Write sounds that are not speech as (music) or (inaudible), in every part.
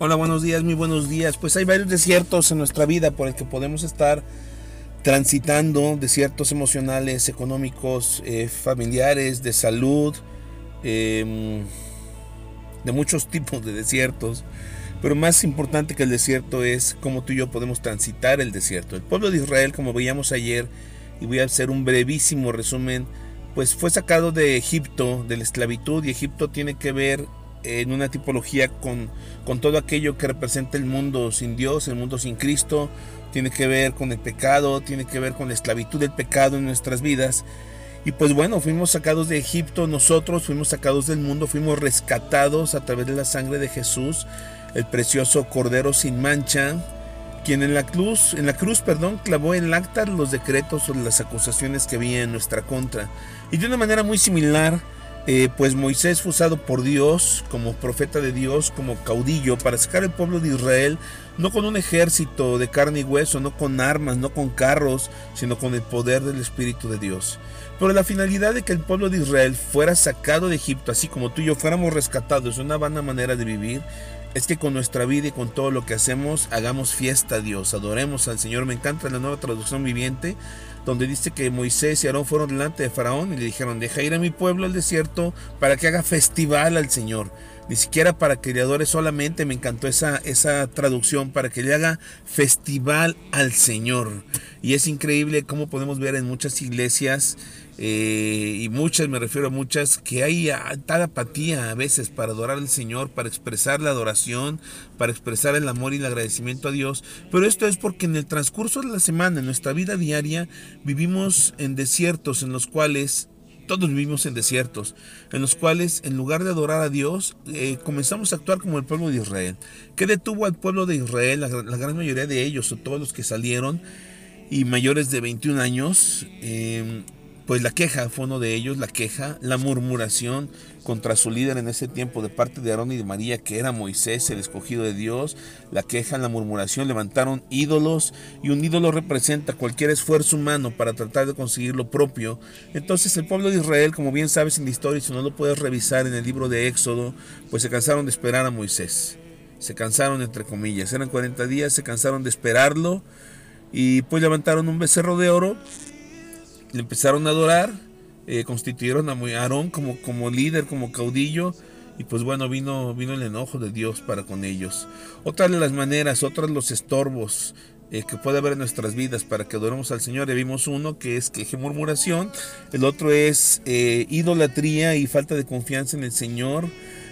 Hola, buenos días, muy buenos días. Pues hay varios desiertos en nuestra vida por el que podemos estar transitando, desiertos emocionales, económicos, eh, familiares, de salud, em, de muchos (laughs) tipos de desiertos. Pero más importante que el desierto es cómo tú y yo podemos transitar el desierto. El pueblo de Israel, como veíamos ayer, y voy a hacer un brevísimo resumen, pues fue sacado de Egipto, de la esclavitud, y Egipto tiene que ver en una tipología con, con todo aquello que representa el mundo sin Dios, el mundo sin Cristo, tiene que ver con el pecado, tiene que ver con la esclavitud del pecado en nuestras vidas. Y pues bueno, fuimos sacados de Egipto, nosotros fuimos sacados del mundo, fuimos rescatados a través de la sangre de Jesús, el precioso Cordero sin mancha, quien en la cruz, en la cruz, perdón, clavó en el acta los decretos o las acusaciones que había en nuestra contra. Y de una manera muy similar, eh, pues Moisés fue usado por Dios como profeta de Dios, como caudillo, para sacar el pueblo de Israel, no con un ejército de carne y hueso, no con armas, no con carros, sino con el poder del Espíritu de Dios. Pero la finalidad de que el pueblo de Israel fuera sacado de Egipto, así como tú y yo fuéramos rescatados, una vana manera de vivir, es que con nuestra vida y con todo lo que hacemos, hagamos fiesta a Dios, adoremos al Señor. Me encanta la nueva traducción viviente donde dice que Moisés y Aarón fueron delante de Faraón y le dijeron, deja ir a mi pueblo al desierto para que haga festival al Señor. Ni siquiera para que le adore solamente, me encantó esa, esa traducción, para que le haga festival al Señor. Y es increíble cómo podemos ver en muchas iglesias eh, y muchas, me refiero a muchas, que hay tal apatía a veces para adorar al Señor, para expresar la adoración, para expresar el amor y el agradecimiento a Dios. Pero esto es porque en el transcurso de la semana, en nuestra vida diaria, vivimos en desiertos en los cuales todos vivimos en desiertos, en los cuales en lugar de adorar a Dios, eh, comenzamos a actuar como el pueblo de Israel. ¿Qué detuvo al pueblo de Israel? La, gran mayoría de ellos, o todos los que salieron, y mayores de 21 años, eh, pues la queja fue uno de ellos, la queja, la murmuración contra su líder en ese tiempo de parte de Aarón y de María, que era Moisés, el escogido de Dios, la queja, la murmuración, levantaron ídolos y un ídolo representa cualquier esfuerzo humano para tratar de conseguir lo propio. Entonces el pueblo de Israel, como bien sabes en la historia, si no lo puedes revisar en el libro de Éxodo, pues se cansaron de esperar a Moisés. Se cansaron entre comillas, eran 40 días, se cansaron de esperarlo y pues levantaron un becerro de oro le empezaron a adorar, eh, constituyeron a Aarón como, como líder, como caudillo, y pues bueno, vino, vino el enojo de Dios para con ellos. Otras las maneras, otras los estorbos eh, que puede haber en nuestras vidas para que adoremos al Señor. Ya vimos uno que es queje murmuración, el otro es eh, idolatría y falta de confianza en el Señor,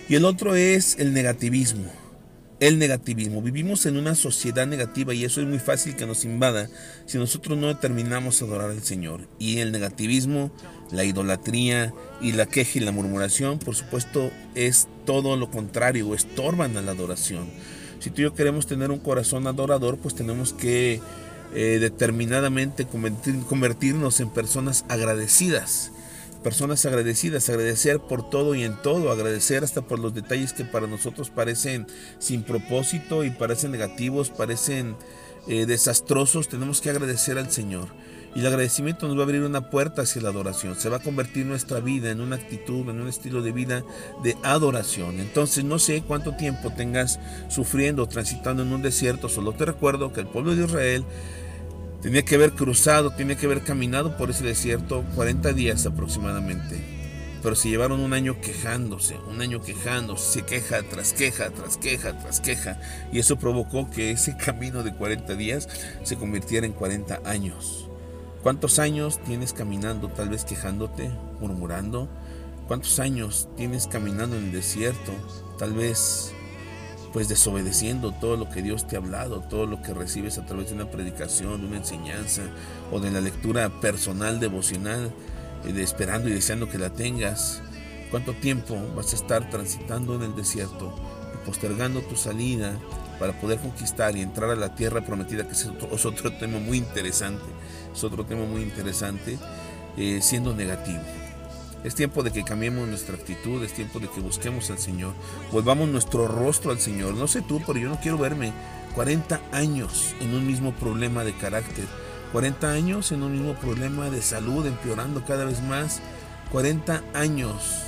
y el otro es el negativismo el negativismo. Vivimos en una sociedad negativa y eso es muy fácil que nos invada si nosotros no determinamos adorar al Señor. Y el negativismo, la idolatría y la queja y la murmuración, por supuesto, es todo lo contrario, estorban a la adoración. Si tú y yo queremos tener un corazón adorador, pues tenemos que eh, determinadamente convertirnos en personas agradecidas personas agradecidas, agradecer por todo y en todo, agradecer hasta por los detalles que para nosotros parecen sin propósito y parecen negativos, parecen eh, desastrosos, tenemos que agradecer al Señor. Y el agradecimiento nos va a abrir una puerta hacia la adoración. Se va a convertir nuestra vida en una actitud, en un estilo de vida de adoración. Entonces no sé cuánto tiempo tengas sufriendo, transitando en un desierto. Solo te recuerdo que el pueblo de Israel Tenía que haber cruzado, tenía que haber caminado por ese desierto 40 días aproximadamente. Pero se llevaron un año quejándose, un año quejándose, queja tras queja, tras queja, tras queja. Y eso provocó que ese (laughs) camino de 40 días se convirtiera en 40 años. ¿Cuántos años tienes caminando, tal vez quejándote, murmurando? ¿Cuántos años tienes caminando en el desierto, tal vez pues desobedeciendo todo lo que Dios te ha hablado, todo lo que recibes a través de una predicación, de una enseñanza o de la lectura personal, devocional, eh, de esperando y deseando que la tengas. ¿Cuánto tiempo vas a estar transitando en el desierto y postergando tu salida para poder conquistar y entrar a la tierra prometida, que es otro, tema muy interesante, es otro tema muy interesante, eh, siendo negativo? Es tiempo de que cambiemos nuestra actitud, es tiempo de que busquemos al Señor, volvamos nuestro rostro al Señor. No sé tú, pero yo no quiero verme 40 años en un mismo problema de carácter, 40 años en un mismo problema de salud empeorando cada vez más, 40 años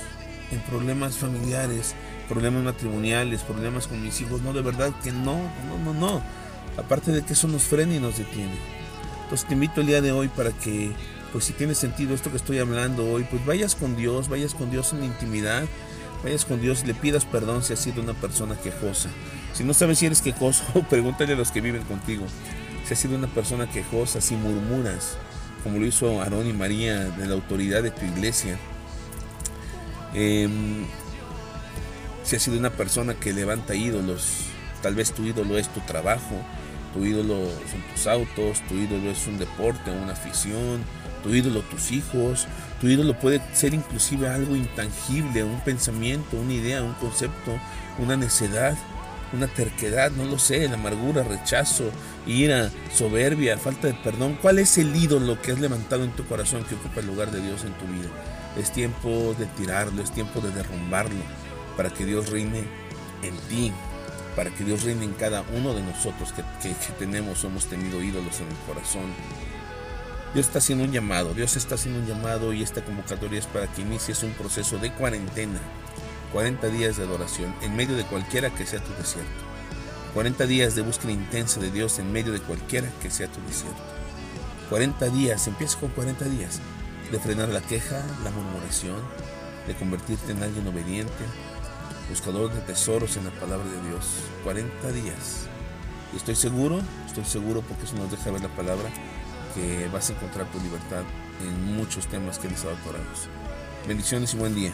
en problemas familiares, problemas matrimoniales, problemas con mis hijos. No, de verdad que no, no, no, no. Aparte de que eso nos frena y nos detiene. Entonces te invito el día de hoy para que, pues si tiene sentido esto que estoy hablando hoy, pues vayas con Dios, vayas con Dios en intimidad, vayas con Dios, le pidas perdón si has sido una persona quejosa. Si no sabes si eres quejoso, (laughs) pregúntale a los que viven contigo. Si has sido una persona quejosa, si murmuras, como lo hizo Aarón y María de la autoridad de tu iglesia. Em, si has sido una persona que levanta ídolos, tal vez tu ídolo es tu trabajo, tu ídolo son tus autos, tu ídolo es un deporte, una afición, tu ídolo tus hijos, tu ídolo puede ser inclusive algo intangible, un pensamiento, una idea, un concepto, una necedad, una terquedad, no lo sé, la amargura, rechazo, ira, soberbia, falta de perdón. ¿Cuál es el ídolo que has levantado en tu corazón que ocupa el lugar de Dios en tu vida? Es tiempo de tirarlo, es tiempo de derrumbarlo para que Dios reine en ti, para que Dios reine en cada uno de nosotros que, tenemos, hemos tenido ídolos en el corazón. Dios está haciendo un llamado, Dios está haciendo un llamado y esta convocatoria es para que inicies un proceso de cuarentena, 40 días de adoración en medio de cualquiera que sea tu desierto. 40 días de búsqueda intensa de Dios en medio de cualquiera que sea tu desierto. 40 días, empieza con 40 días de frenar la queja, la murmuración, de convertirte en alguien obediente, buscador de tesoros en la palabra de Dios. 40 días. Y estoy seguro, estoy seguro porque eso nos deja ver la palabra, que vas a encontrar tu libertad en muchos temas que han estado atorados. Bendiciones y buen día.